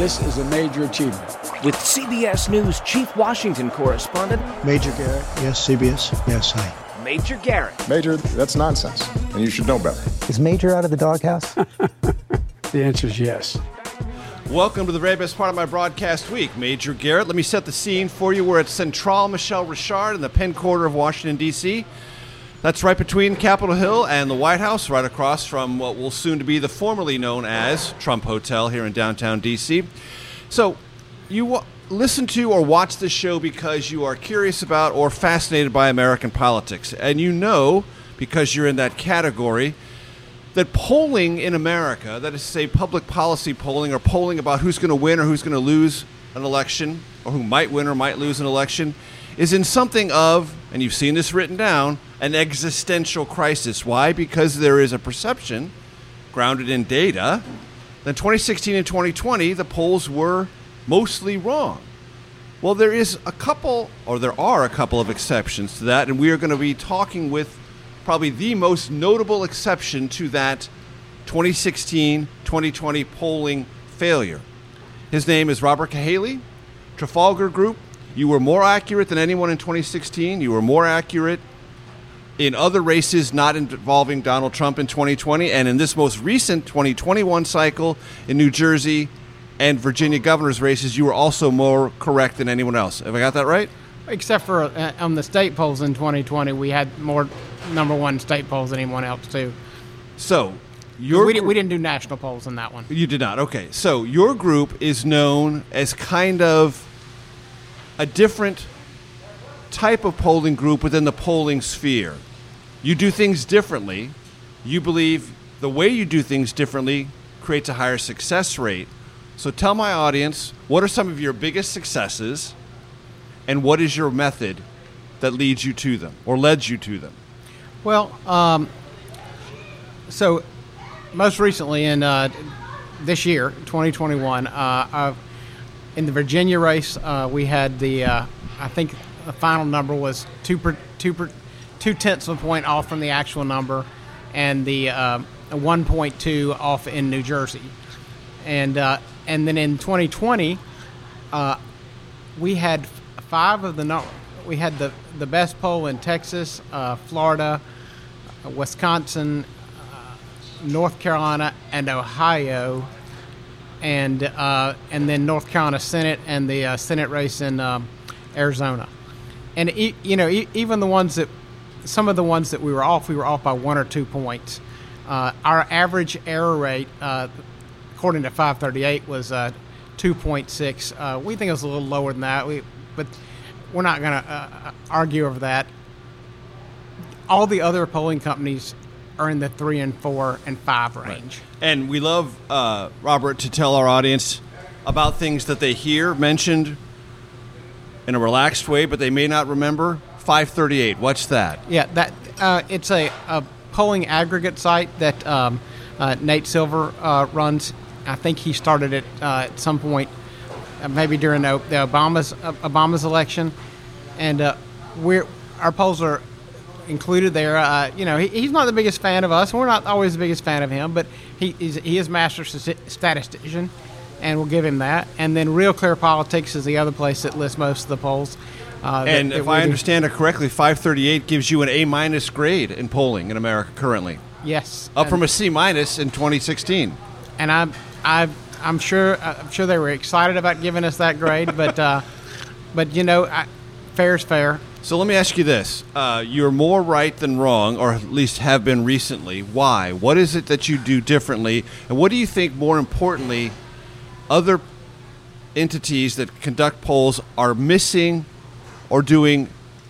This is a major achievement. With CBS News Chief Washington Correspondent Major Garrett, yes, CBS, yes, hi. Major Garrett. Major, that's nonsense, and you should know better. Is Major out of the doghouse? the answer is yes. Welcome to the very best part of my broadcast week, Major Garrett. Let me set the scene for you. We're at Central Michel Richard in the Penn Quarter of Washington, D.C. That's right between Capitol Hill and the White House, right across from what will soon to be the formerly known as Trump Hotel here in downtown D.C. So, you w- listen to or watch this show because you are curious about or fascinated by American politics. And you know, because you're in that category, that polling in America, that is to say public policy polling or polling about who's going to win or who's going to lose an election, or who might win or might lose an election, is in something of, and you've seen this written down, an existential crisis. Why? Because there is a perception grounded in data that 2016 and 2020, the polls were mostly wrong. Well, there is a couple, or there are a couple of exceptions to that, and we are going to be talking with probably the most notable exception to that 2016 2020 polling failure. His name is Robert Cahaly, Trafalgar Group. You were more accurate than anyone in 2016. You were more accurate in other races not involving Donald Trump in 2020, and in this most recent 2021 cycle in New Jersey and Virginia governor's races, you were also more correct than anyone else. Have I got that right? Except for uh, on the state polls in 2020, we had more number one state polls than anyone else too. So, your we, did, we didn't do national polls in that one. You did not. Okay, so your group is known as kind of a different type of polling group within the polling sphere. You do things differently. You believe the way you do things differently creates a higher success rate. So tell my audience what are some of your biggest successes and what is your method that leads you to them or led you to them? Well, um, so most recently in uh, this year, 2021, uh, in the Virginia race, uh, we had the, uh, I think the final number was two per, two per, two tenths of a point off from the actual number, and the uh, 1.2 off in New Jersey, and uh, and then in 2020, uh, we had five of the we had the the best poll in Texas, uh, Florida, Wisconsin, uh, North Carolina, and Ohio. And uh, and then North Carolina Senate and the Senate race in um, Arizona, and you know even the ones that some of the ones that we were off, we were off by one or two points. Uh, our average error rate, uh, according to 538, was uh, 2.6. Uh, we think it was a little lower than that, we, but we're not going to uh, argue over that. All the other polling companies are in the three and four and five range. Right. And we love uh, Robert to tell our audience about things that they hear mentioned in a relaxed way, but they may not remember 538. What's that? Yeah, that uh, it's a, a, polling aggregate site that um, uh, Nate Silver uh, runs. I think he started it uh, at some point, uh, maybe during the, the Obama's uh, Obama's election, and we're our polls are included there. you know, he, he's not the biggest fan of us. And we're not always the biggest fan of him, but he he is master statistician, and we'll give him that. And then Real Clear Politics is the other place that lists most of the polls Uh, And that if I understand it correctly, 538 gives you an A minus grade in polling in America currently, yes, up from a C minus in 2016. and I'm I I'm sure I'm sure they were excited about giving us that grade, but uh, but you know, I, fair's fair. So let me ask you this: uh, You're more right than wrong, or at least have been recently. Why? What is it that you do differently, and what do you think, more importantly, other entities that conduct polls are missing or doing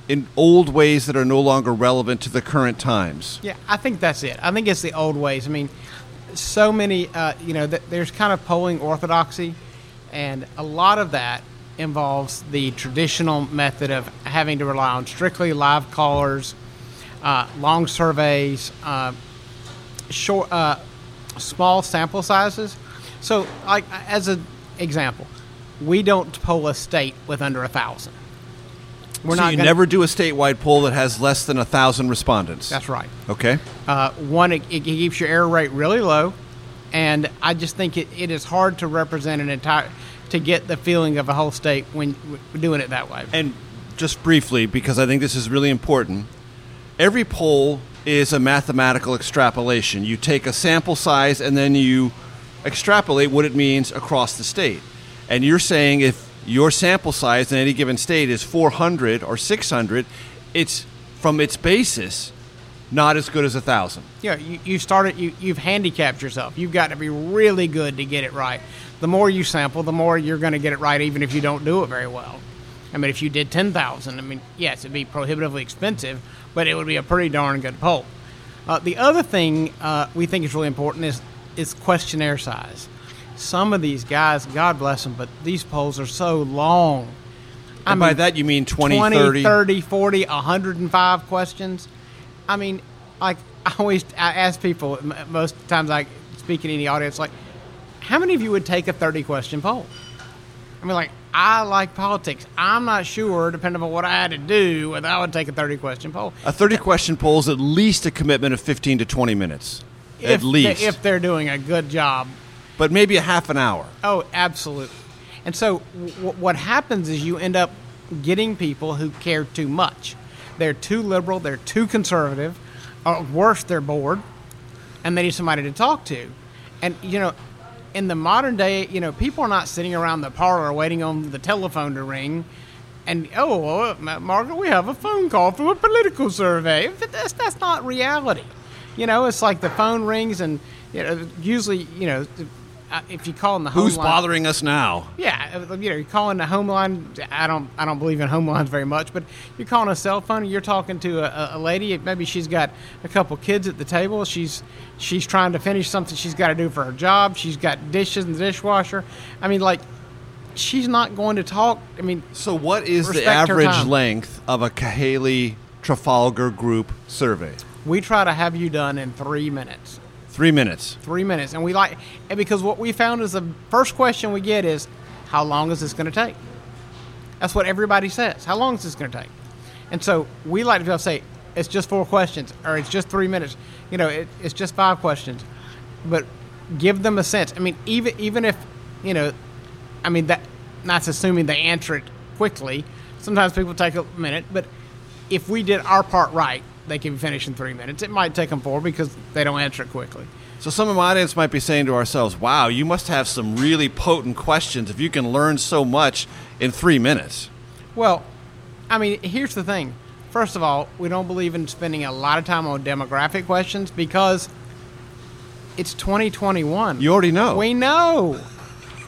in old ways that are no longer relevant to the current times? Yeah, I think that's it. I think it's the old ways. I mean, so many, uh, you know, th- there's kind of polling orthodoxy, and a lot of that involves the traditional method of having to rely on strictly live callers, uh, long surveys, uh, short, uh, small sample sizes. So, like as an example, we don't poll a state with under a thousand. We're so not you gonna- never do a statewide poll that has less than a thousand respondents. That's right. Okay. Uh, one, it, it keeps your error rate really low, and I just think it, it is hard to represent an entire to get the feeling of a whole state when doing it that way. And just briefly, because I think this is really important, every poll is a mathematical extrapolation. You take a sample size and then you extrapolate what it means across the state. And you're saying if your sample size in any given state is 400 or 600, it's from its basis not as good as a thousand. Yeah, you, you started. You you've handicapped yourself. You've got to be really good to get it right. The more you sample, the more you're going to get it right, even if you don't do it very well. I mean, if you did ten thousand, I mean, yes, it'd be prohibitively expensive, but it would be a pretty darn good poll. Uh, the other thing uh, we think is really important is is questionnaire size. Some of these guys, God bless them, but these polls are so long. I And by mean, that you mean 20, 20, 30. 30, 40, 105 questions. I mean, like I always I ask people most times I speak in any audience like, how many of you would take a 30 question poll? I mean, like I like politics. I'm not sure, depending on what I had to do, whether I would take a 30 question poll. A 30 question poll is at least a commitment of 15 to 20 minutes. at If they- least. if they're doing a good job. But maybe a half an hour. Oh, absolutely. And so w- what happens is you end up getting people who care too much. They're too liberal, they're too conservative, or worse, they're bored, and they need somebody to talk to. And, you know, in the modern day, you know, people are not sitting around the parlor waiting on the telephone to ring. And oh, well, uh, Margaret, we have a phone call from a political survey. That's that's not reality. You know, it's like the phone rings, and you know, usually, you know, uh, if you call in the home Who's line- bothering us now? yeah, uh, you know, you're calling the home line. I don't, I don't believe in home lines very much, but you're calling a cell phone. You're talking to a, a lady. Maybe she's got a couple kids at the table. She's, she's trying to finish something she's got to do for her job. She's got dishes in the dishwasher. I mean, like, she's not going to talk. I mean, So, what is the average length of a Cahaly Trafalgar group survey? we try to have you done in three minutes. Three minutes. Three minutes, and we like, and because what we found is the first question we get is, "How long is this going to take?" That's what everybody says. How long is this going to take? And so we like to be able to say, "It's just four questions," or "It's just three minutes." You know, it, it's just five questions, but give them a sense. I mean, even even if you know, I mean that that's assuming they answer it quickly. Sometimes people take a minute, but if we did our part right, they can finish in three minutes. It might take them four because they don't answer it quickly. So, some of my audience might be saying to ourselves, wow, you must have some really potent questions if you can learn so much in three minutes. Well, I mean, here's the thing. First of all, we don't believe in spending a lot of time on demographic questions because it's 2021. You already know. We know.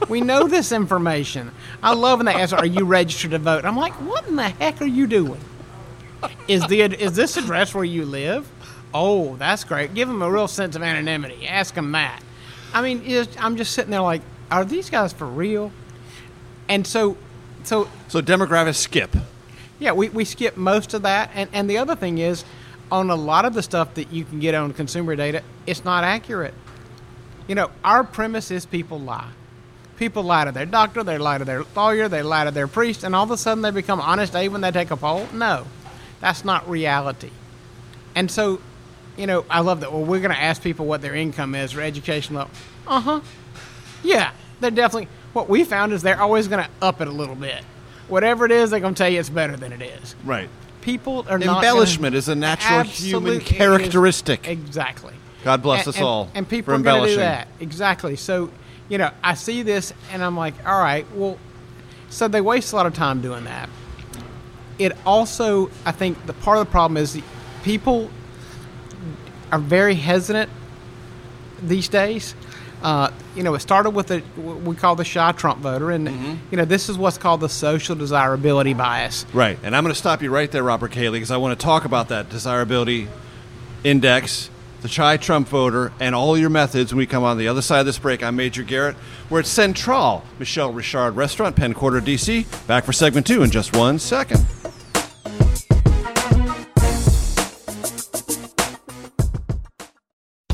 we know this information. I love when they ask, "Are you registered to vote?" I'm like, "What in the heck are you doing? Is the is this address where you live? Oh, that's great. Give them a real sense of anonymity. Ask them that. I mean, it's- I'm just sitting there like, are these guys for real? And so, so So, demographics skip. yeah, we, we skip most of that. And, and the other thing is, on a lot of the stuff that you can get on consumer data, it's not accurate. You know, our premise is people lie. People lie to their doctor, they lie to their lawyer, they lie to their priest, and all of a sudden they become honest A when they take a poll. No, that's not reality. And so, you know, I love that. Well, we're going to ask people what their income is or education level. Uh huh. Yeah, they're definitely. What we found is they're always going to up it a little bit. whatever it is, they're going to tell you it's better than it is. Right. People are not Embellishment is a natural human characteristic. Exactly. God bless And- us and- all And people for are going to do that. Exactly. So, you know, I see this and I'm like, all right, well, so they waste a lot of time doing that. It also, I think, the part of the problem is the people are very hesitant these days. Uh, you know, it started with the what we call the shy Trump voter, and Mm-hmm. you know, this is what's called the social desirability bias. Right. And I'm going to stop you right there, Robert Cahaly, because I want to talk about that desirability index, the shy Trump voter, and all your methods when we come on the other side of this break. I'm Major Garrett. We're at Central Michel Richard Restaurant, Penn Quarter, D.C. Back for segment two in just one second.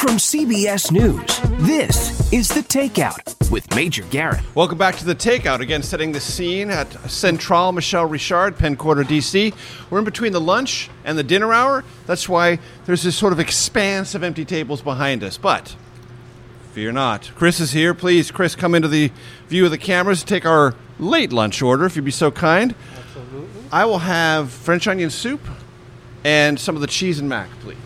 From CBS News, this is The Takeout with Major Garrett. Welcome back to the Takeout. Again, setting the scene at Central Michel Richard, Penn Quarter, D.C. We're in between the lunch and the dinner hour. That's why there's this sort of expanse of empty tables behind us. But fear not. Chris is here. Please, Chris, come into the view of the cameras. To take our late lunch order, if you'd be so kind. Absolutely. I will have French onion soup and some of the cheese and mac, please.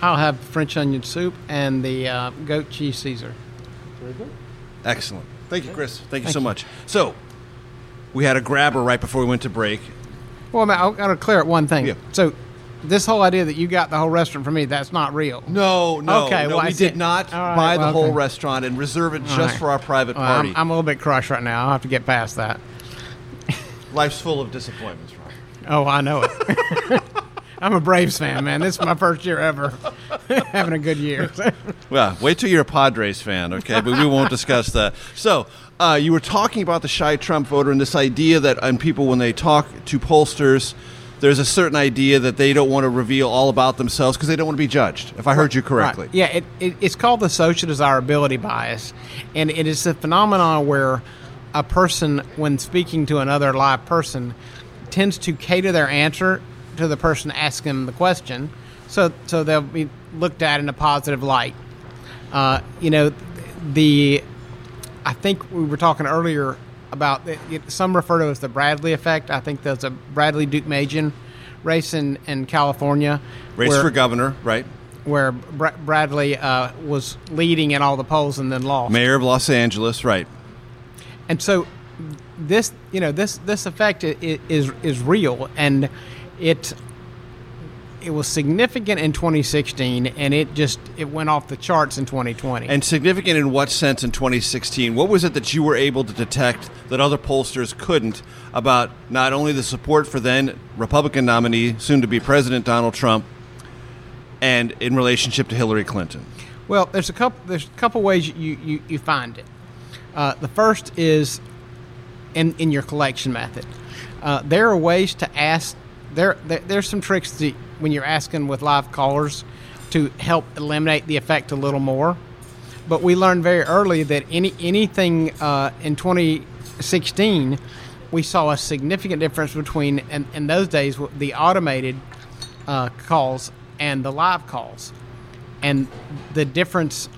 I'll have French onion soup and the uh, goat cheese Caesar. Excellent. Thank you, Chris. Thank you Thank so you. much. So, we had a grabber right before we went to break. Well, I got to clear up one thing. Yeah. So, this whole idea that you got the whole restaurant for me, that's not real. No, no, Okay, no. well, we see. did not All right, buy the whole okay. restaurant and reserve it just right. for our private Well, party. I'm, I'm a little bit crushed right now. I'll have to get past that. Life's full of disappointments, right? Oh, I know it. I'm a Braves fan, man. This is my first year ever having a good year. Well, wait till you're a Padres fan, okay? But we won't discuss that. So, uh, you were talking about the shy Trump voter and this idea that and people, when they talk to pollsters, there's a certain idea that they don't want to reveal all about themselves because they don't want to be judged. If I heard you correctly, Right. Yeah, it, it, it's called the social desirability bias, and it is a phenomenon where a person, when speaking to another live person, tends to cater their answer to the person asking them the question, so so they'll be looked at in a positive light. Uh, you know, the I think we were talking earlier about the, it, some refer to it as the Bradley effect. I think there's a Bradley Deukmejian race in, in California. race where- for governor, right? where Bra- Bradley uh, was leading in all the polls and then lost. Mayor of Los Angeles, right? And so this, you know, this this effect i- i- is is real, and it it was significant in 2016, and it just it went off the charts in 2020. And significant in what sense in 2016? What was it that you were able to detect that other pollsters couldn't about not only the support for then Republican nominee, soon to be President Donald Trump, and in relationship to Hillary Clinton? Well, there's a couple. There's a couple ways you you, you find it. Uh, the first is in in your collection method. Uh, there are ways to ask. There, there there's some tricks when you're asking with live callers to help eliminate the effect a little more. But we learned very early that any anything uh, in 2016, we saw a significant difference between in, in those days the automated uh, calls and the live calls and the difference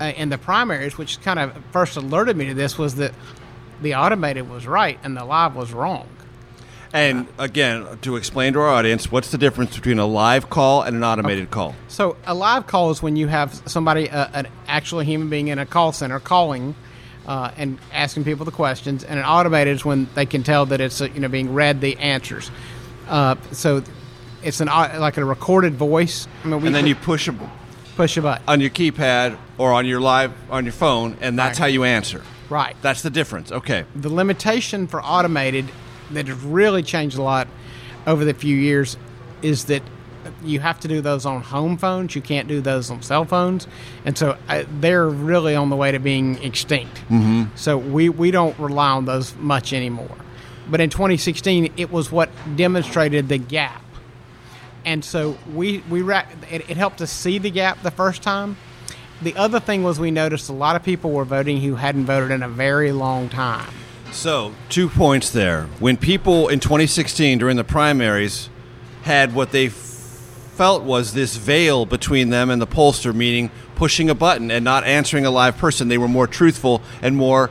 uh, in the primaries, which kind of first alerted me to this, was that the automated was right and the live was wrong. And again, to explain to our audience, what's the difference between a live call and an automated call? So a live call is when you have somebody, uh, an actual human being in a call center calling uh, and asking people the questions, and an automated is when they can tell that it's uh, you know being read the answers. Uh, so it's an au- like a recorded voice. I mean, we, and then you push a push a button on your keypad or on your live on your phone, and that's Right. how you answer. Right. That's the difference. Okay. the limitation for automated that has really changed a lot over the few years is that you have to do those on home phones. You can't do those on cell phones, and so uh, they're really on the way to being extinct. Mm-hmm. So we we don't rely on those much anymore. But in 2016, it was what demonstrated the gap, and so we we ra- it, it helped us see the gap the first time. The other thing was we noticed a lot of people were voting who hadn't voted in a very long time. So, two points there. When people in 2016 during the primaries had what they f- felt was this veil between them and the pollster, meaning pushing a button and not answering a live person, they were more truthful and more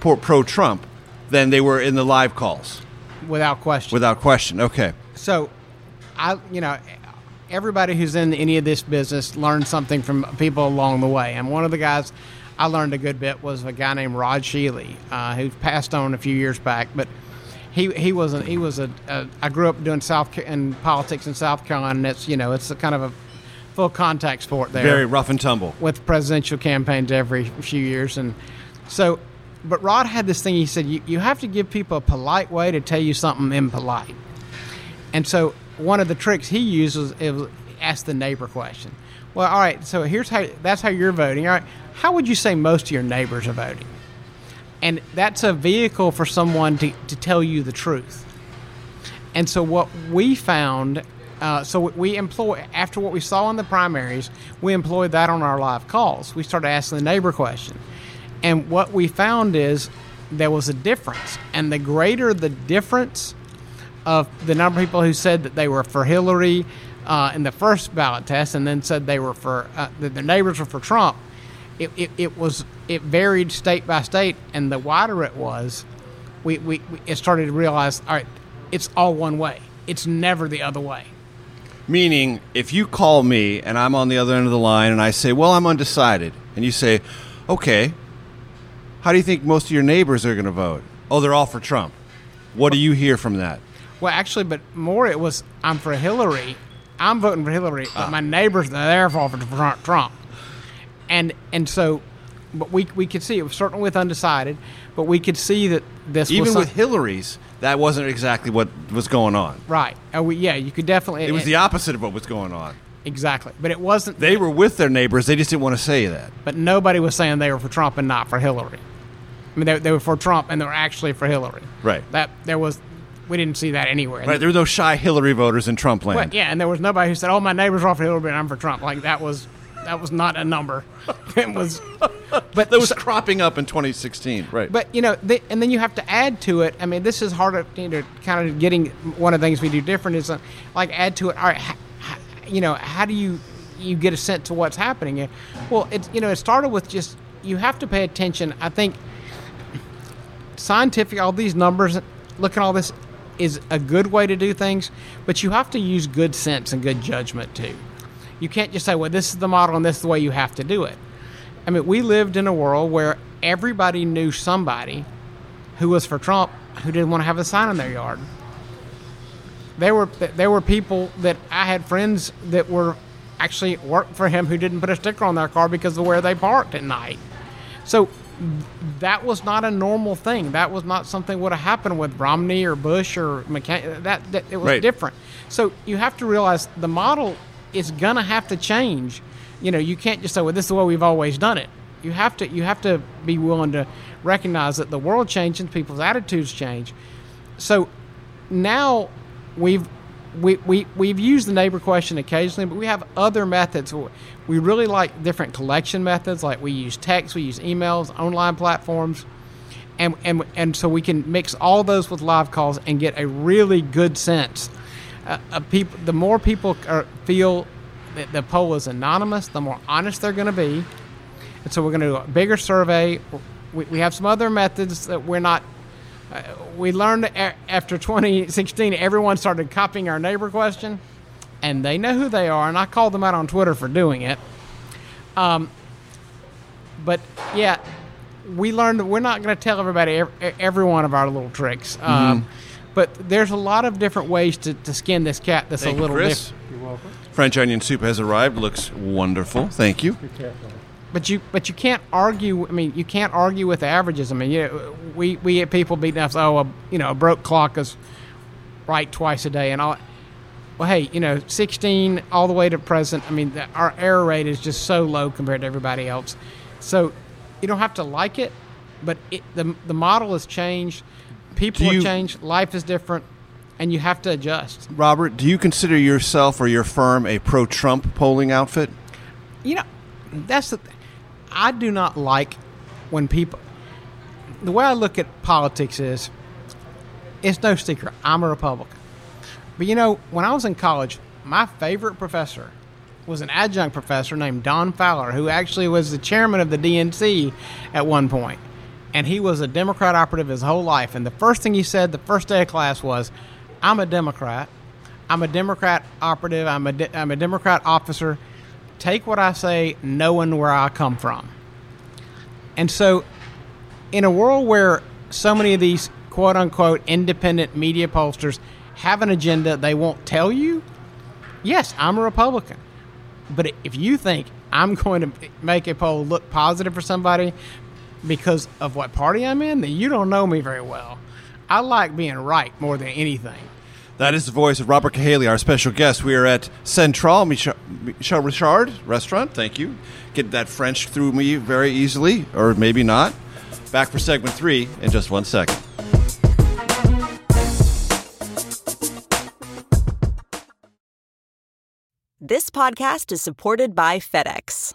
pro Trump than they were in the live calls. Without question. Without question. Okay. So, I, you know, everybody who's in any of this business learned something from people along the way. And one of the guys I learned a good bit was a guy named Rod Shealy, uh, who passed on a few years back. But he he was a, he was a, a I grew up doing South in politics in South Carolina. And it's you know it's a kind of a full contact sport there. Very rough and tumble with presidential campaigns every few years, and so. But Rod had this thing. He said you, you have to give people a polite way to tell you something impolite, and so one of the tricks he uses is ask the neighbor question. Well, all right. So here's how that's how you're voting. All right. How would you say most of your neighbors are voting? And that's a vehicle for someone to, to tell you the truth. And so what we found, uh, so we employ after what we saw in the primaries, we employed that on our live calls. We started asking the neighbor question, and what we found is there was a difference, and the greater the difference of the number of people who said that they were for Hillary uh, in the first ballot test, and then said they were for uh, that their neighbors were for Trump. It, it, it, was it varied state by state, and the wider it was, we, we, we it started to realize all right, it's all one way. It's never the other way. Meaning, if you call me and I'm on the other end of the line, and I say, "Well, I'm undecided," and you say, "Okay, how do you think most of your neighbors are going to vote?" Oh, they're all for Trump. What do you hear from that? Well, actually, but more it was I'm for Hillary. I'm voting for Hillary, but ah. my neighbors they're for Trump. And and so, but we we could see it was certainly with undecided, but we could see that this even was with Hillary's that wasn't exactly what was going on. Right. Oh, we, yeah, you could definitely. It was the opposite of what was going on. Exactly, but it wasn't. They were with their neighbors. They just didn't want to say that. But nobody was saying they were for Trump and not for Hillary. I mean, they, they were for Trump and they were actually for Hillary. Right. That there was we didn't see that anywhere. Right, there were no shy Hillary voters in Trump land. Well, yeah, and there was nobody who said, "Oh, my neighbors are for Hillary, and I'm for Trump." Like that was that was not a number. it was, but that was so, cropping up in 2016, right? But you know, they, and then you have to add to it. I mean, this is harder. You know, kind of getting one of the things we do different is uh, like add to it. All right, ha, ha, you know, how do you you get a sense to what's happening? Well, it's you know, it started with just you have to pay attention. I think scientific, all these numbers, look at all this is a good way to do things, but you have to use good sense and good judgment too. You can't just say, well, this is the model and this is the way you have to do it. I mean, we lived in a world where everybody knew somebody who was for Trump who didn't want to have a sign in their yard. There were there were people that I had friends that were actually worked for him who didn't put a sticker on their car because of where they parked at night. So that was not a normal thing. That was not something would have happened with Romney or Bush or McCain. That, that it was right. different. So you have to realize the model is gonna have to change. You know, you can't just say, "Well, this is the way we've always done it." You have to you have to be willing to recognize that the world changes, people's attitudes change. So now we've we, we, we've used the neighbor question occasionally, but we have other methods. We really like different collection methods, like we use text, we use emails, online platforms, and, and, and so we can mix all those with live calls and get a really good sense. Uh, of people, the more people are, feel that the poll is anonymous, the more honest they're going to be. And so we're going to do a bigger survey. We, we have some other methods that we're not uh, we learned after 2016, everyone started copying our neighbor question, and they know who they are, and I called them out on Twitter for doing it. Um, but yeah, we learned we're not going to tell everybody every, every, one of our little tricks. Mm-hmm. But there's a lot of different ways to, to skin this cat that's Thank a little Chris. different. You're welcome. French onion soup has arrived. Looks wonderful. Thank you. But you, but you can't argue. I mean, you can't argue with averages. I mean, you know, we we get people beating us. Oh, a, you know, a broke clock is right twice a day, and all. well, hey, you know, 16 all the way to present. I mean, the, our error rate is just so low compared to everybody else. So you don't have to like it, but it, the the model has changed. People you- have changed. Life is different, and you have to adjust. Robert, do you consider yourself or your firm a pro-Trump polling outfit? You know, that's the. Th- I do not like when people. The way I look at politics is, it's no secret. I'm a Republican, but you know, when I was in college, my favorite professor was an adjunct professor named Don Fowler, who actually was the chairman of the DNC at one point, and he was a Democrat operative his whole life. And the first thing he said the first day of class was, "I'm a Democrat. I'm a Democrat operative. I'm a I'm a Democrat officer." take what I say knowing where I come from. And so, in a world where so many of these quote unquote independent media pollsters have an agenda they won't tell you, yes, I'm a Republican. But if you think I'm going to make a poll look positive for somebody because of what party I'm in, then you don't know me very well. I like being right more than anything. That is the voice of Robert Cahaly, our special guest. We are at Central Michel, Michel Richard restaurant. Thank you. Get that French through me very easily, or maybe not. Back for segment three in just one second. This podcast is supported by FedEx.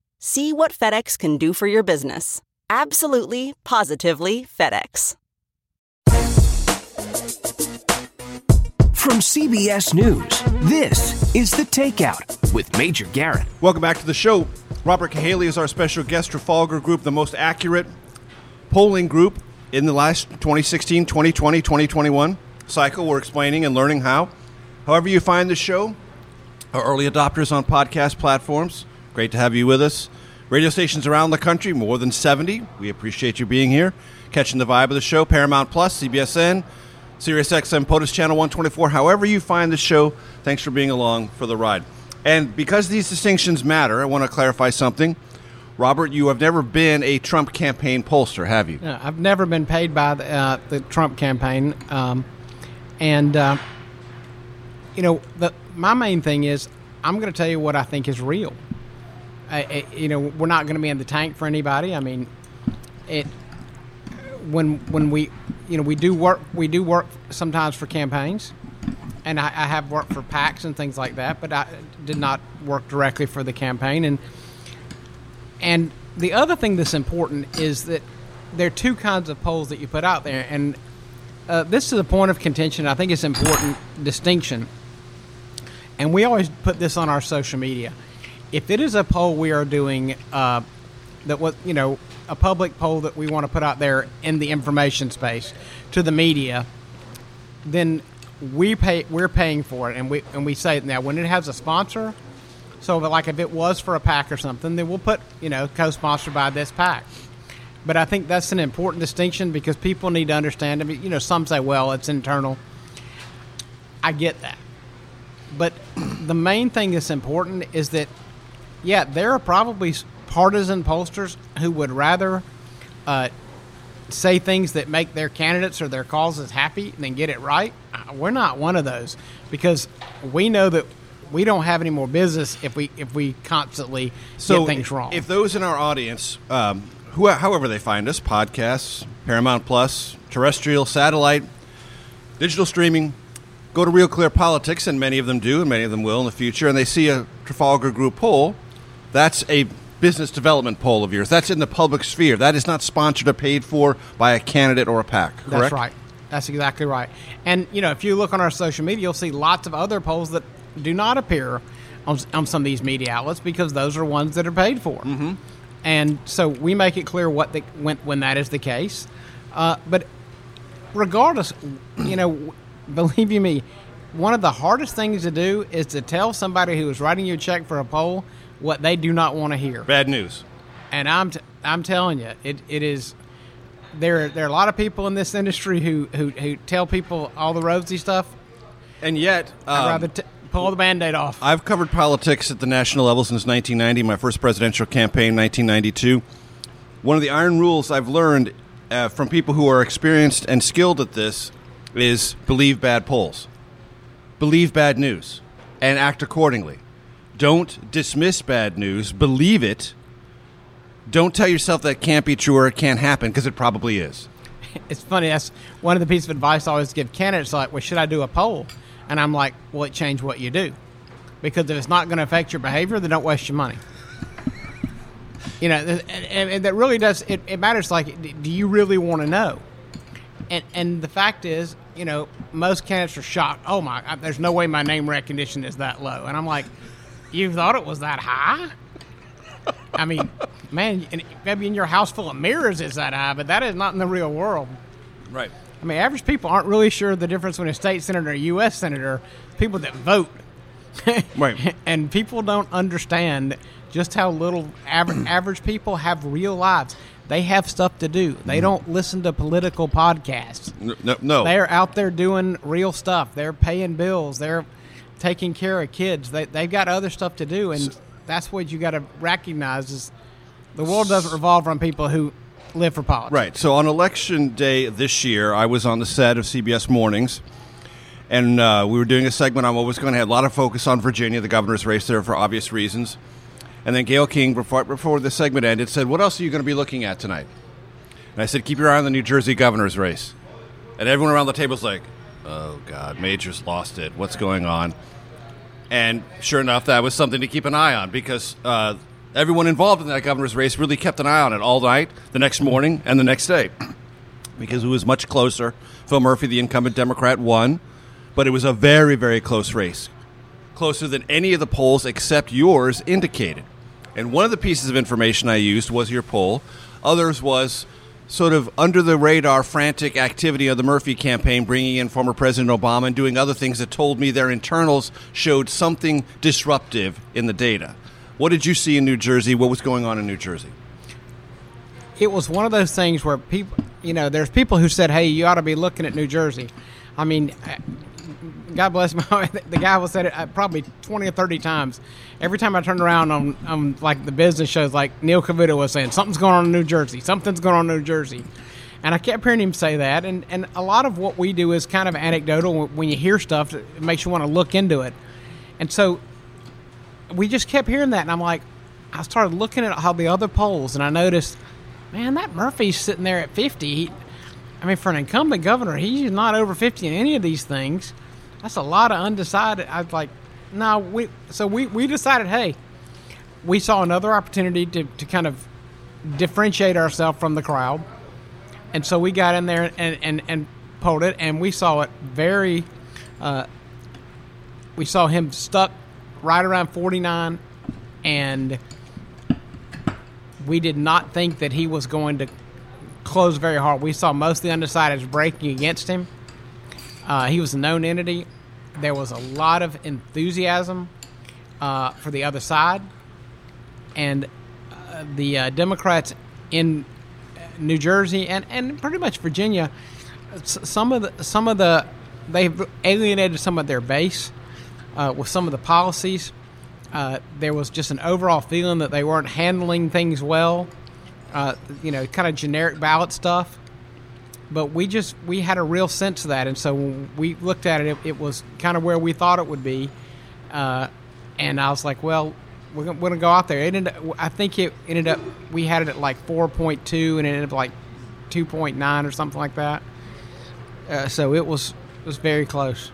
See what FedEx can do for your business. Absolutely, positively FedEx. From CBS News, this is The Takeout with Major Garrett. Welcome back to the show. Robert Cahaly is our special guest. Trafalgar Group, the most accurate polling group in the last 2016, 2020, 2021 cycle. We're explaining and learning how. However, you find the show, our early adopters on podcast platforms, great to have you with us. Radio stations around the country, more than 70. We appreciate you being here, catching the vibe of the show. Paramount Plus, CBSN, SiriusXM, POTUS Channel 124. However, you find the show, thanks for being along for the ride. And because these distinctions matter, I want to clarify something. Robert, you have never been a Trump campaign pollster, have you? I've never been paid by the, uh, the Trump campaign, um, and uh, you know, the, my main thing is I'm going to tell you what I think is real. I, you know, we're not going to be in the tank for anybody. I mean, it when when we, you know, we do work we do work sometimes for campaigns, and I, I have worked for PACs and things like that, but I did not work directly for the campaign. And and the other thing that's important is that there are two kinds of polls that you put out there, and uh, this is a point of contention. I think it's important distinction, and we always put this on our social media. If it is a poll we are doing uh, that was, you know, a public poll that we want to put out there in the information space to the media, then we pay. We're paying for it, and we and we say it now when it has a sponsor. So, like if it was for a PAC or something, then we'll put, you know, co-sponsored by this PAC. But I think that's an important distinction because people need to understand. I mean, you know, some say, well, it's internal. I get that. But the main thing that's important is that, yeah, there are probably partisan pollsters who would rather uh, say things that make their candidates or their causes happy than get it right. We're not one of those because we know that we don't have any more business if we if we constantly So, get things wrong. if those in our audience, um, who, however they find us, podcasts, Paramount Plus, terrestrial, satellite, digital streaming, go to Real Clear Politics, and many of them do, and many of them will in the future, and they see a Trafalgar Group poll, that's a business development poll of yours. That's in the public sphere. That is not sponsored or paid for by a candidate or a PAC, correct? That's right. That's exactly right. And you know, if you look on our social media, you'll see lots of other polls that do not appear on, on some of these media outlets because those are ones that are paid for. Mm-hmm. And so we make it clear what the, when when that is the case. Uh, but regardless, you know, believe you me, one of the hardest things to do is to tell somebody who is writing you a check for a poll what they do not want to hear. Bad news. And I'm t- I'm telling you, it, it is. There there are a lot of people in this industry who who, who tell people all the rosy stuff, and yet I'd um, rather t- pull the band-aid off. I've covered politics at the national level since 1990. My first presidential campaign, 1992. One of the iron rules I've learned uh, from people who are experienced and skilled at this is believe bad polls, believe bad news, and act accordingly. Don't dismiss bad news. Believe it. Don't tell yourself that can't be true or it can't happen because it probably is. It's funny. That's one of the pieces of advice I always give candidates. Like, well, should I do a poll? And I'm like, well, it change what you do, because if it's not going to affect your behavior, then don't waste your money. you know, and, and that really does. It, it matters. Like, do you really want to know? And and the fact is, you know, most candidates are shocked. Oh my, there's no way my name recognition is that low. And I'm like, you thought it was that high? I mean, man, maybe in your house full of mirrors it's that high, but that is not in the real world. Right. I mean, average people aren't really sure the difference between a state senator and a U.S. senator. People that vote, right? And people don't understand just how little average average people have real lives. They have stuff to do. They Mm-hmm. don't listen to political podcasts. No, no. They're out there doing real stuff. They're paying bills. They're taking care of kids. They they've got other stuff to do, and that's what you got to recognize is the world doesn't revolve around people who live for politics. Right. So on election day this year, I was on the set of CBS Mornings, and uh, we were doing a segment on what was going to have a lot of focus on Virginia, the governor's race there for obvious reasons. And then Gayle King, before, before the segment ended, said, What else are you going to be looking at tonight? And I said, Keep your eye on the New Jersey governor's race. And everyone around the table's like, Oh, God, Major's lost it. What's going on? And sure enough, that was something to keep an eye on because uh, everyone involved in that governor's race really kept an eye on it all night, the next morning, and the next day because it was much closer. Phil Murphy, the incumbent Democrat, won, but it was a very, very close race. Closer than any of the polls except yours indicated. And one of the pieces of information I used was your poll. Others was sort of under the radar frantic activity of the Murphy campaign, bringing in former President Obama and doing other things that told me their internals showed something disruptive in the data. What did you see in New Jersey? What was going on in New Jersey? It was one of those things where people, you know, there's people who said, "Hey, you ought to be looking at New Jersey." I mean, God bless my the guy was said it uh, probably twenty or thirty times. Every time I turned around on, on like the business shows, like Neil Cavuto was saying, something's going on in New Jersey, something's going on in New Jersey, and I kept hearing him say that. And and a lot of what we do is kind of anecdotal. When you hear stuff, it makes you want to look into it. And so we just kept hearing that, and I'm like, I started looking at all the other polls, and I noticed, man, that Murphy's sitting there at fifty. He, I mean, for an incumbent governor, he's not over 50 in any of these things. That's a lot of undecided. I was like, no, we. So we, we decided, hey, we saw another opportunity to, to kind of differentiate ourselves from the crowd. And so we got in there and, and, and polled it, and we saw it very. Uh, we saw him stuck right around 49, and we did not think that he was going to close very hard. We saw most of the undecideds breaking against him. Uh, he was a known entity. There was a lot of enthusiasm uh, for the other side, and uh, the uh, Democrats in New Jersey and, and pretty much Virginia, some of the some of the they've alienated some of their base uh, with some of the policies. Uh, there was just an overall feeling that they weren't handling things well uh, you know, kind of generic ballot stuff. But we just we had a real sense of that, and so when we looked at it, it, it was kind of where we thought it would be. Uh, and I was like, well, we're gonna, we're gonna go out there. It ended, I think it ended up we had it at like four point two, and it ended up like two point nine or something like that. Uh, so it was it was very close.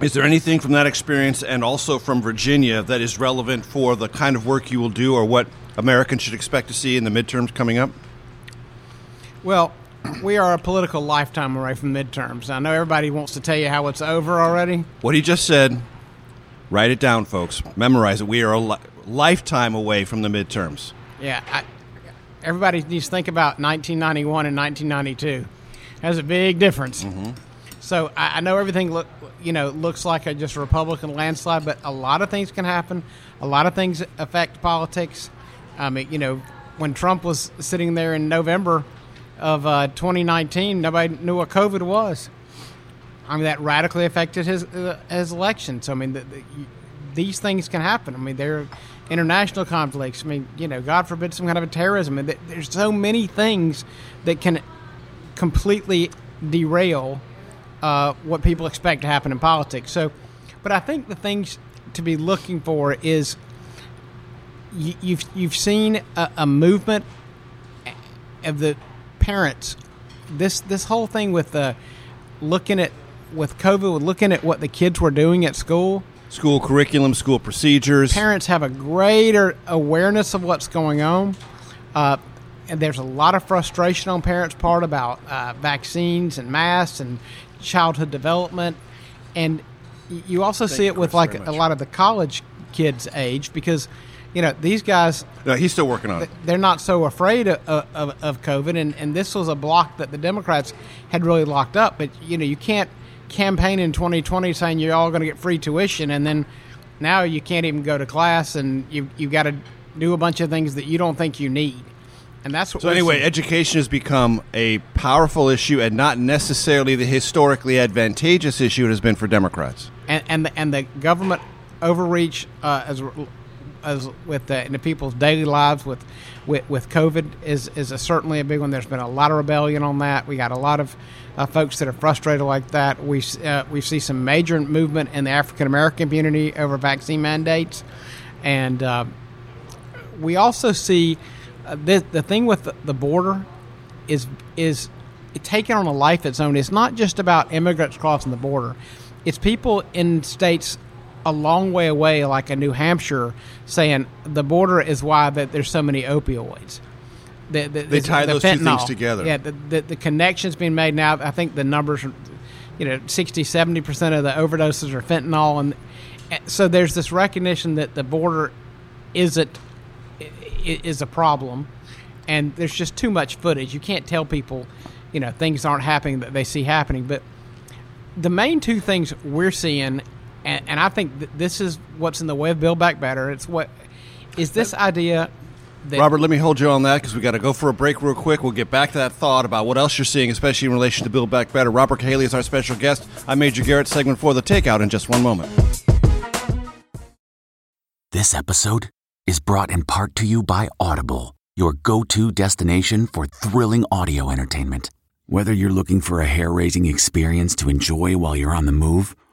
Is there anything from that experience and also from Virginia that is relevant for the kind of work you will do or what Americans should expect to see in the midterms coming up? Well, we are a political lifetime away from midterms. I know everybody wants to tell you how it's over already. What he just said, write it down, folks. Memorize it. We are a li- lifetime away from the midterms. Yeah, I, everybody needs to think about 1991 and 1992. There's a big difference. Mm-hmm. So I, I know everything look you know looks like a just a Republican landslide, but a lot of things can happen. A lot of things affect politics. I mean, you know, when Trump was sitting there in November of uh, 2019, nobody knew what COVID was. I mean, that radically affected his uh, his election. So I mean, the, the, these things can happen. I mean, there are international conflicts. I mean, you know, God forbid some kind of a terrorism. And there's so many things that can completely derail uh, what people expect to happen in politics. So, but I think the things to be looking for is you, you've you've seen a, a movement of the parents. This this whole thing with the looking at with COVID, looking at what the kids were doing at school. School curriculum, school procedures. Parents have a greater awareness of what's going on. Uh, and there's a lot of frustration on parents' part about uh, vaccines and masks and childhood development. And you also Thank see you, it with like a lot of the college kids' age because, you know, these guys No, he's still working on it. they're not so afraid of, of, of COVID, and, and this was a block that the Democrats had really locked up. But you know, you can't campaign in 2020 saying you're all going to get free tuition, and then now you can't even go to class, and you you've got to do a bunch of things that you don't think you need, and that's what. So anyway, seeing. education has become a powerful issue and not necessarily the historically advantageous issue it has been for Democrats. and and the, and the government overreach uh, as as with the, in the people's daily lives with with, with COVID is is a, certainly a big one. There's been a lot of rebellion on that. We got a lot of uh, folks that are frustrated like that. We uh, we see some major movement in the African American community over vaccine mandates, and uh, we also see uh, the the thing with the, border is is taking on a life of its own. It's not just about immigrants crossing the border. It's people in states a long way away, like in New Hampshire, saying the border is why that there's so many opioids. The, the, They tie the those two things together. Yeah, the, the, the connections being made now. I think the numbers, are, you know, 60, 70 percent of the overdoses are fentanyl, and so there's this recognition that the border isn't is a problem, and there's just too much footage. You can't tell people, you know, things aren't happening that they see happening. But the main two things we're seeing, and, and I think th- this is what's in the way of Build Back Better. It's what is this idea that Robert, let me hold you on that because we got to go for a break real quick. We'll get back to that thought about what else you're seeing, especially in relation to Build Back Better. Robert Cahaly is our special guest. I'm Major Garrett, segment for the takeout in just one moment. This episode is brought in part to you by Audible, your go to destination for thrilling audio entertainment. Whether you're looking for a hair raising experience to enjoy while you're on the move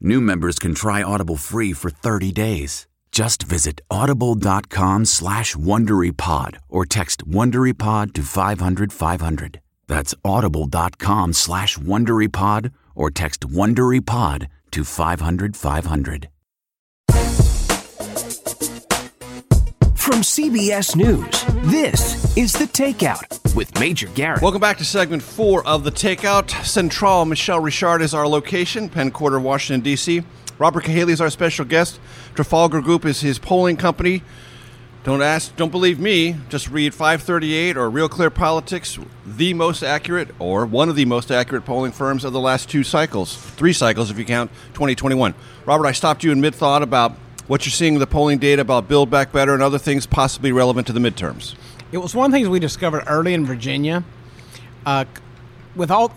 new members can try Audible free for 30 days. Just visit audible.com slash WonderyPod or text WonderyPod to 500 500. That's audible.com slash WonderyPod or text WonderyPod to 500 500. From CBS News, this is The Takeout with Major Garrett. Welcome back to segment four of the Takeout. Central Michel Richard is our location, Penn Quarter, Washington, D.C. Robert Cahaly is our special guest. Trafalgar Group is his polling company. Don't ask, don't believe me. Just read 538 or Real Clear Politics, the most accurate or one of the most accurate polling firms of the last two cycles, three cycles if you count 2021. Robert, I stopped you in mid thought about what you're seeing in the polling data about Build Back Better and other things possibly relevant to the midterms. It was one of the things we discovered early in Virginia. Uh, with all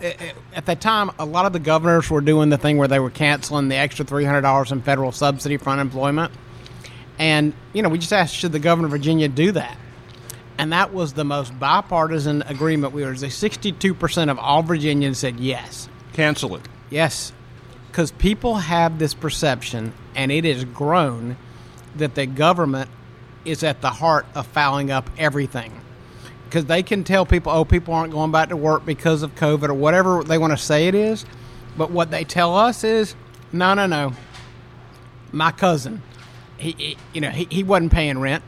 at that time, a lot of the governors were doing the thing where they were canceling the extra three hundred dollars in federal subsidy for unemployment, and you know we just asked should the governor of Virginia do that, and that was the most bipartisan agreement. We were sixty-two percent of all Virginians said yes, Cancel it. yes, because people have this perception, and it has grown that the government is at the heart of fouling up everything because they can tell people, oh, people aren't going back to work because of COVID or whatever they want to say it is. But what they tell us is No, no, no. My cousin, he, he you know, he, he wasn't paying rent.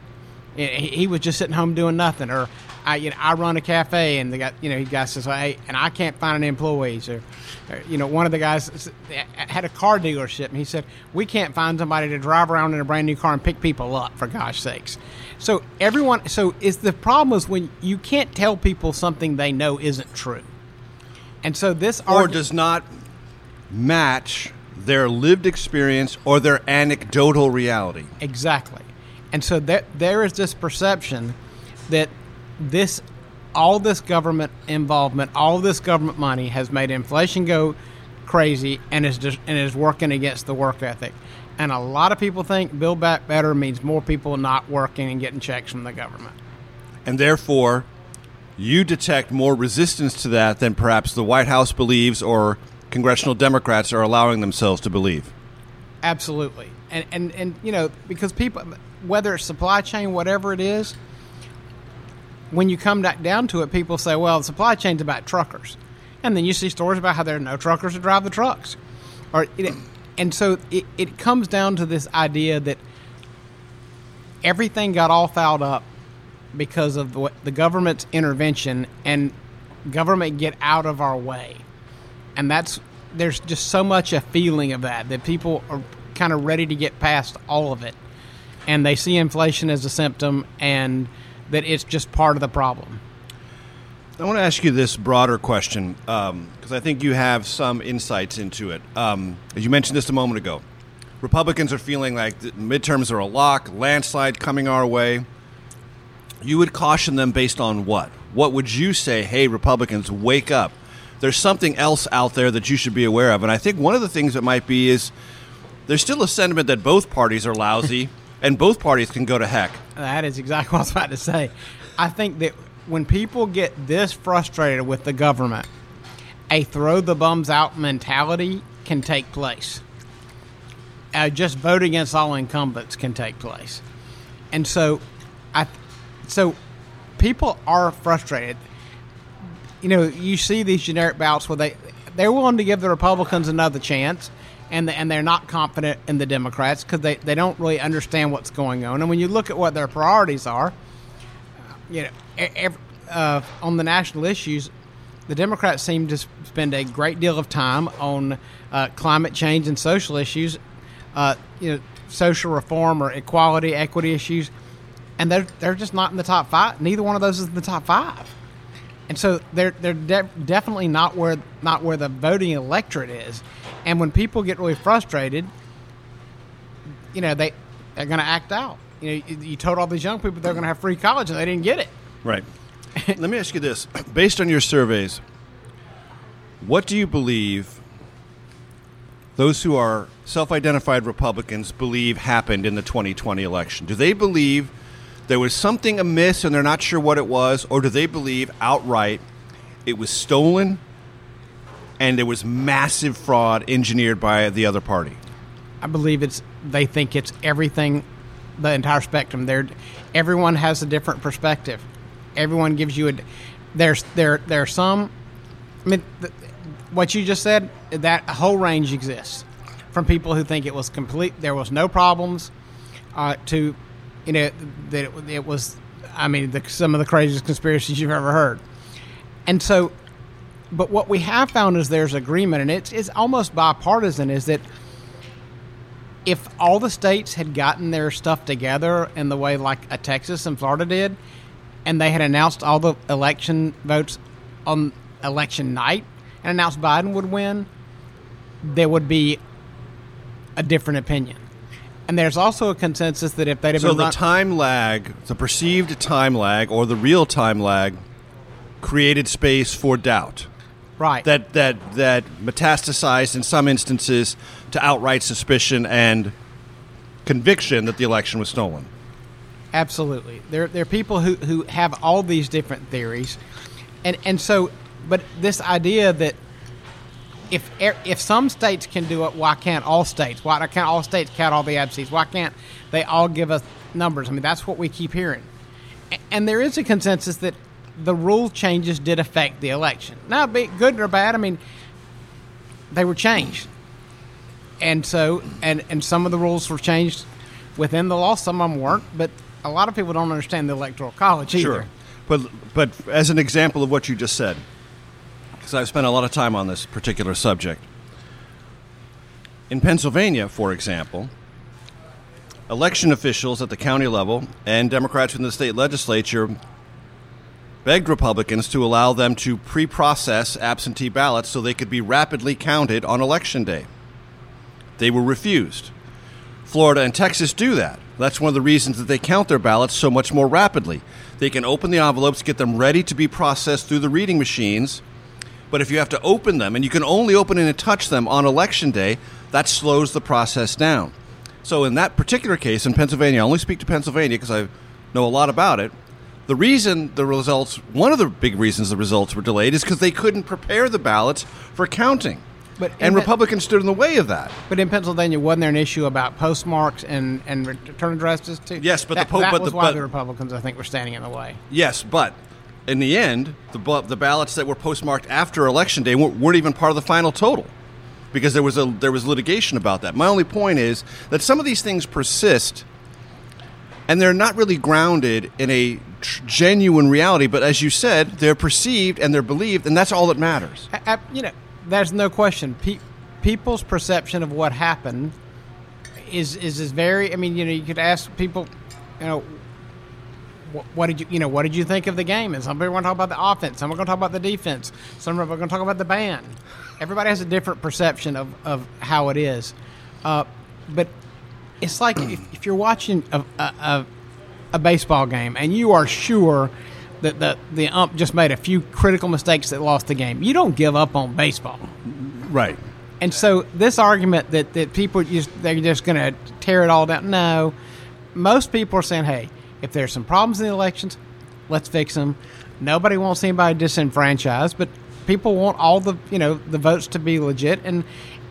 He, he was just sitting home doing nothing. Or I, you know, I run a cafe, and the guy, you know, he guy says, "Hey," and I can't find an employee. Or, or, you know, one of the guys had a car dealership, and he said, "We can't find somebody to drive around in a brand new car and pick people up." For gosh sakes! So everyone, so is the problem is when you can't tell people something they know isn't true, and so this or does not match their lived experience or their anecdotal reality. Exactly. And so there, there is this perception that this all this government involvement, all this government money has made inflation go crazy and is just, and is working against the work ethic. And a lot of people think Build Back Better means more people not working and getting checks from the government. And therefore, you detect more resistance to that than perhaps the White House believes or congressional Democrats are allowing themselves to believe. Absolutely. And, and, and you know, because people, whether it's supply chain, whatever it is, when you come down to it, people say, well, the supply chain's about truckers. And then you see stories about how there are no truckers to drive the trucks. Or it, and so it, it comes down to this idea that everything got all fouled up because of the, the government's intervention and government get out of our way. And that's there's just so much a feeling of that that people are kind of ready to get past all of it. And they see inflation as a symptom and that it's just part of the problem. I want to ask you this broader question because um, I think you have some insights into it. Um, as you mentioned this a moment ago, Republicans are feeling like the midterms are a lock, landslide coming our way. You would caution them based on what? What would you say, hey, Republicans, wake up? There's something else out there that you should be aware of. And I think one of the things that might be is there's still a sentiment that both parties are lousy and both parties can go to heck. That is exactly what I was about to say. I think that when people get this frustrated with the government, a throw the bums out mentality can take place. Uh, just vote against all incumbents can take place, and so, I, so people are frustrated. You know, you see these generic ballots where they they're willing to give the Republicans another chance, and the, and they're not confident in the Democrats because they, they don't really understand what's going on. And when you look at what their priorities are, you know, every, uh, on the national issues, the Democrats seem to spend a great deal of time on uh, climate change and social issues, uh, you know, social reform or equality, equity issues, and they're they're just not in the top five. Neither one of those is in the top five, and so they're they're de- definitely not where not where the voting electorate is. And when people get really frustrated, you know they they're going to act out. You know, you, you told all these young people they're going to have free college, and they didn't get it. Right. Let me ask you this: based on your surveys, what do you believe those who are self-identified Republicans believe happened in the 2020 election? Do they believe there was something amiss and they're not sure what it was, or do they believe outright it was stolen and there was massive fraud engineered by the other party? I believe it's they think it's everything, the entire spectrum. There, everyone has a different perspective. Everyone gives you a. There's there there are some. I mean, th- what you just said that whole range exists, from people who think it was complete. There was no problems, uh, to, you know, that it, it was. I mean, the, some of the craziest conspiracies you've ever heard, and so but what we have found is there's agreement, and it's, it's almost bipartisan, is that if all the states had gotten their stuff together in the way like a Texas and Florida did, and they had announced all the election votes on election night and announced Biden would win, there would be a different opinion. And there's also a consensus that if they'd have so been the run- time lag, the perceived time lag, or the real time lag, created space for doubt. Right. That that that metastasized in some instances to outright suspicion and conviction that the election was stolen. Absolutely. There, there are people who, who have all these different theories. And, and so, but this idea that if, if some states can do it, why can't all states? Why can't all states count all the absences? Why can't they all give us numbers? I mean, that's what we keep hearing. And there is a consensus that the rule changes did affect the election. Now, be good or bad, I mean, they were changed. and so and and some of the rules were changed within the law. Some of them weren't, but a lot of people don't understand the electoral college either. Sure, but but as an example of what you just said, because I've spent a lot of time on this particular subject. In Pennsylvania, for example, election officials at the county level and Democrats in the state legislature begged Republicans to allow them to pre process absentee ballots so they could be rapidly counted on election day. They were refused. Florida and Texas do that. That's one of the reasons that they count their ballots so much more rapidly. They can open the envelopes, get them ready to be processed through the reading machines. But if you have to open them, and you can only open and touch them on election day, that slows the process down. So, in that particular case, in Pennsylvania, I only speak to Pennsylvania because I know a lot about it. The reason the results, one of the big reasons the results were delayed, is because they couldn't prepare the ballots for counting. But and Republicans stood in the way of that. But in Pennsylvania, wasn't there an issue about postmarks and and return addresses too? Yes, but that, the po- that but was the, why but, the Republicans, I think, were standing in the way. Yes, but in the end, the the ballots that were postmarked after election day weren't, weren't even part of the final total because there was a there was litigation about that. My only point is that some of these things persist, and they're not really grounded in a tr- genuine reality. But as you said, they're perceived and they're believed, and that's all that matters. I, I, you know, there's no question. Pe- people's perception of what happened is is is very. I mean, you know, you could ask people, you know. What, did you you know? What did you think of the game? And some people want to talk about the offense. Some are going to talk about the defense. Some are going to talk about the band. Everybody has a different perception of, of how it is. Uh, but it's like if, if you're watching a, a, a baseball game and you are sure that the, the ump just made a few critical mistakes that lost the game, you don't give up on baseball. Right. And so this argument that, that people just they're just going to tear it all down. No, most people are saying, hey, if there's some problems in the elections, let's fix them. Nobody wants anybody disenfranchised, but people want all the you know the votes to be legit and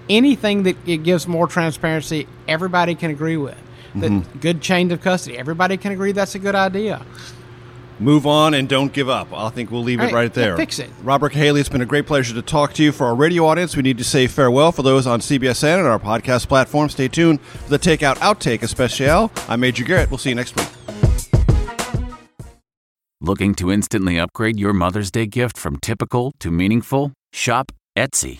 anything that it gives more transparency, everybody can agree with. That Mhm. good chain of custody, everybody can agree that's a good idea. Move on and don't give up. I think we'll leave it Right, right there. fix it. Robert Cahaly, it's been a great pleasure to talk to you. For our radio audience, we need to say farewell. For those on CBSN and our podcast platform, stay tuned for the Takeout Outtake Especial. I'm Major Garrett. We'll see you next week. Looking to instantly upgrade your Mother's Day gift from typical to meaningful? Shop Etsy.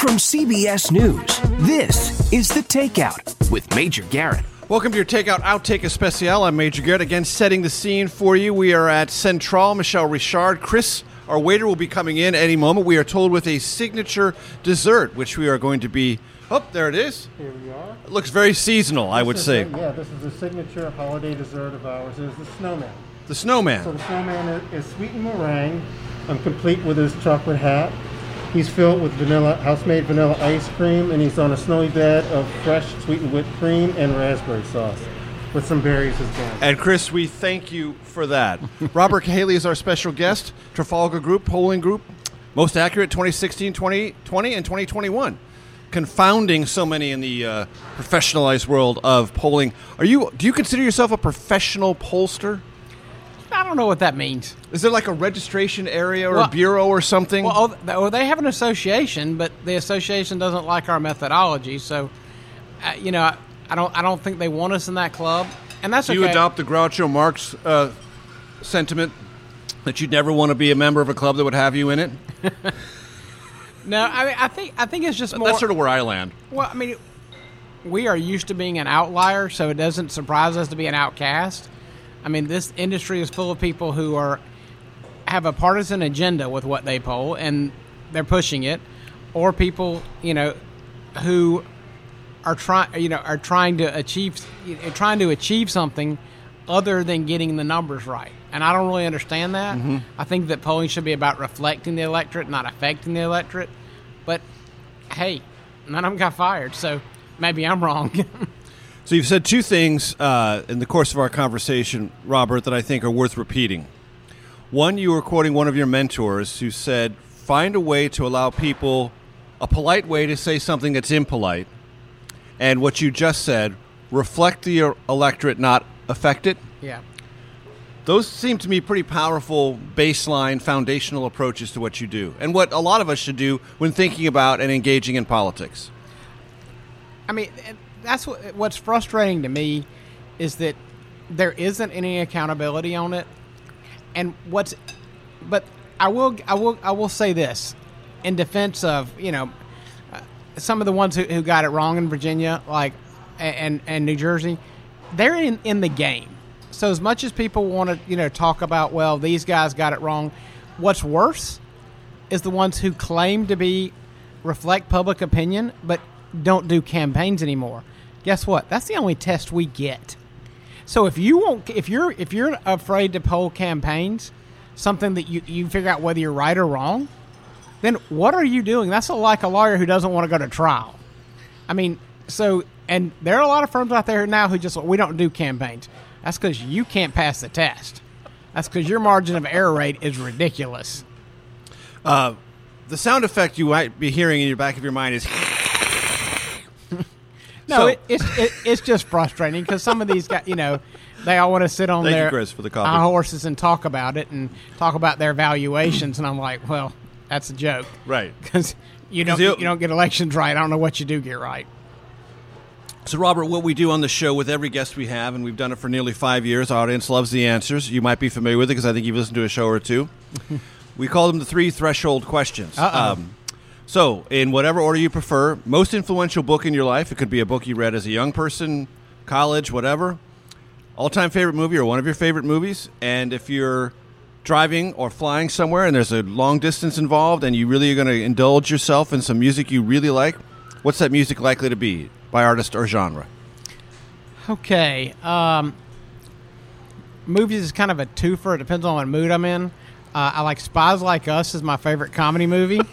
From CBS News, this is The Takeout with Major Garrett. Welcome to your Takeout Outtake Especial. I'm Major Garrett. Again, setting the scene for you. We are at Central. Michel Richard. Chris, our waiter, will be coming in any moment. We are told with a signature dessert, which we are going to be. Oh, there it is. Here we are. It looks very seasonal, I would say. the- yeah, this is the signature holiday dessert of ours. Is the snowman. The snowman. So the snowman is, is sweetened meringue, and complete with his chocolate hat. He's filled with vanilla, house-made vanilla ice cream, and he's on a snowy bed of fresh sweetened whipped cream and raspberry sauce, with some berries as well. And Chris, we thank you for that. Robert Cahaly is our special guest, Trafalgar Group, polling group, most accurate 2016, 2020, and 2021. Confounding so many in the uh, professionalized world of polling. Are you? Do you consider yourself a professional pollster? I don't know what that means. Is there like a registration area or Well- a bureau or something? Well, oh, well, they have an association, but the association doesn't like our methodology. So, uh, you know, I, I don't, I don't think they want us in that club, and that's Do okay. you adopt the Groucho Marx uh, sentiment that you'd never want to be a member of a club that would have you in it? No, I mean, I think, I think it's just more. That's sort of where I land. Well, I mean, we are used to being an outlier, so it doesn't surprise us to be an outcast. I mean, this industry is full of people who are have a partisan agenda with what they poll, and they're pushing it, or people, you know, who are trying, you know, are trying to achieve, trying to achieve something other than getting the numbers right. And I don't really understand that. Mhm. I think that polling should be about reflecting the electorate, not affecting the electorate. But hey, none of them got fired, so maybe I'm wrong. So you've said two things uh, in the course of our conversation, Robert, that I think are worth repeating. One, you were quoting one of your mentors who said, "Find a way to allow people a polite way to say something that's impolite." And what you just said, reflect the electorate, not affect it. Yeah. Those seem to me pretty powerful baseline foundational approaches to what you do and what a lot of us should do when thinking about and engaging in politics. I mean, that's what, what's frustrating to me is that there isn't any accountability on it. And what's but I will I will I will say this in defense of, you know, uh, some of the ones who, who got it wrong in Virginia like and and New Jersey, they're in in the game. So as much as people want to, you know, talk about, well, these guys got it wrong, what's worse is the ones who claim to be reflect public opinion but don't do campaigns anymore. Guess what? That's the only test we get. So if you won't if you're if you're afraid to poll campaigns, something that you, you figure out whether you're right or wrong, then what are you doing? That's like a lawyer who doesn't want to go to trial. I mean, so and there are a lot of firms out there now who just we don't do campaigns. That's because you can't pass the test. That's because your margin of error rate is ridiculous. Uh, the sound effect you might be hearing in your back of your mind is. no, so, it, it's it, it's just frustrating because some of these guys, you know, they all want to sit on Thank their you, Chris, for the coffee. horses and talk about it and talk about their valuations, and I'm like, well, that's a joke, right? Because you don't you don't get elections right. I don't know what you do get right. So, Robert, what we do on the show with every guest we have, and we've done it for nearly five years, our audience loves the answers. You might be familiar with it because I think you've listened to a show or two. we call them the three threshold questions. Um, so, in whatever order you prefer, most influential book in your life, it could be a book you read as a young person, college, whatever. All time favorite movie or one of your favorite movies. And if you're driving or flying somewhere and there's a long distance involved and you really are going to indulge yourself in some music you really like, what's that music likely to be? by artist or genre? Okay. Um, movies is kind of a twofer. It depends on what mood I'm in. Uh, I like Spies Like Us is my favorite comedy movie.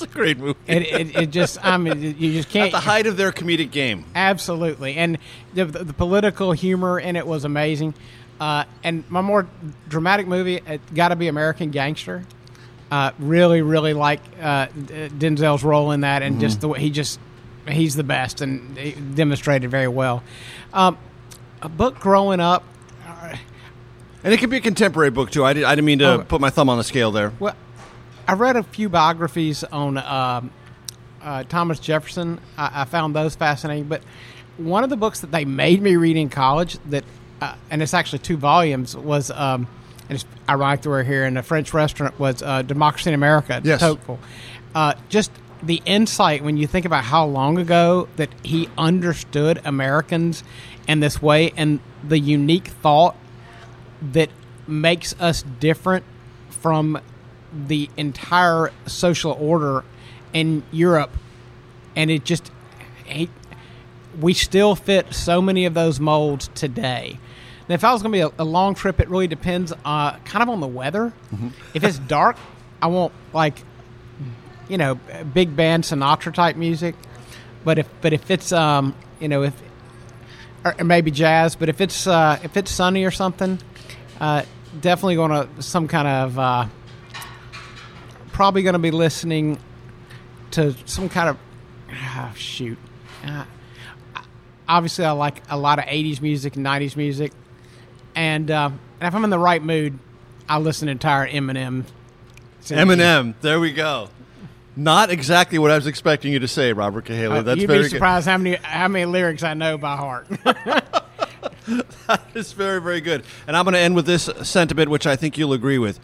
That's a great movie. it, it, it, just, I mean, you just can't. At the height of their comedic game. Absolutely. And the, the, the political humor in it was amazing. Uh, and my more dramatic movie, it got to be American Gangster. Uh, really, really like uh, Denzel's role in that, and mm-hmm. just the way he just he's the best and he demonstrated very well. Um, a book growing up, and it could be a contemporary book too. I, did, I didn't mean to oh, put my thumb on the scale there. Well, I read a few biographies on um, uh, Thomas Jefferson. I, I, found those fascinating, but one of the books that they made me read in college that, uh, and it's actually two volumes, was. Um, and it's ironic that we're here in a French restaurant was uh, Democracy in America. Yes. Tocqueville. Uh, just the insight when you think about how long ago that he understood Americans in this way and the unique thought that makes us different from the entire social order in Europe and it just he, we still fit so many of those molds today. Now, if I was going to be a, a, long trip, it really depends uh, kind of on the weather. Mm-hmm. If it's dark, I won't like you know, big band Sinatra type music. But if but if it's um you know if or maybe jazz, but if it's uh, if it's sunny or something, uh, definitely going to some kind of uh, probably going to be listening to some kind of oh, shoot. Uh, obviously, I like a lot of '80s music and '90s music, and, uh, and if I'm in the right mood, I listen to entire Eminem. Eminem, there we go. Not exactly what I was expecting you to say, Robert Cahaly. Uh, That's you'd very be surprised good. how many how many lyrics I know by heart. that is very very good. And I'm going to end with this sentiment, which I think you'll agree with.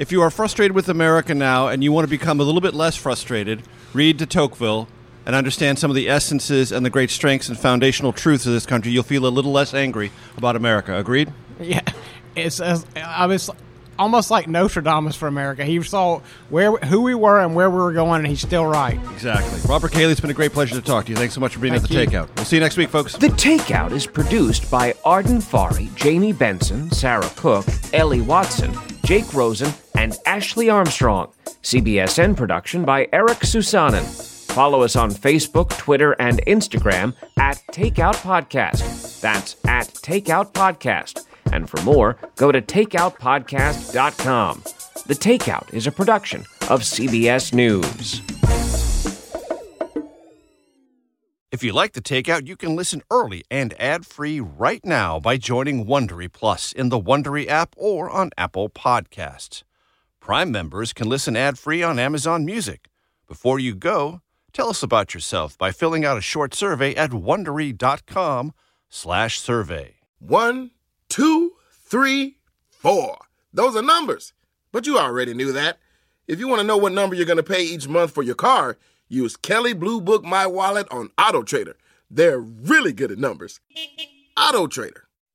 If you are frustrated with America now and you want to become a little bit less frustrated, read de Tocqueville and understand some of the essences and the great strengths and foundational truths of this country. You'll feel a little less angry about America. Agreed? Yeah, it's. I was almost like Nostradamus for America. He saw where who we were and where we were going, and he's still right. Exactly. Robert Cahaly, it's been a great pleasure to talk to you. Thanks so much for being Thank at the you. Takeout. We'll see you next week, folks. The Takeout is produced by Arden Farhi, Jamie Benson, Sarah Cook, Ellie Watson, Jake Rosen, and Ashley Armstrong. CBSN production by Eric Susanen. Follow us on Facebook, Twitter, and Instagram at Takeout Podcast. That's at Takeout Podcast. And for more, go to takeoutpodcast.com. The Takeout is a production of CBS News. If you like the takeout, you can listen early and ad-free right now by joining Wondery Plus in the Wondery app or on Apple Podcasts. Prime members can listen ad-free on Amazon Music. Before you go, tell us about yourself by filling out a short survey at wondery.com/survey. One, two, three, four. Those are numbers, but you already knew that. If you want to know what number you're going to pay each month for your car, use Kelley Blue Book My Wallet on Auto Trader. They're really good at numbers. Auto Trader.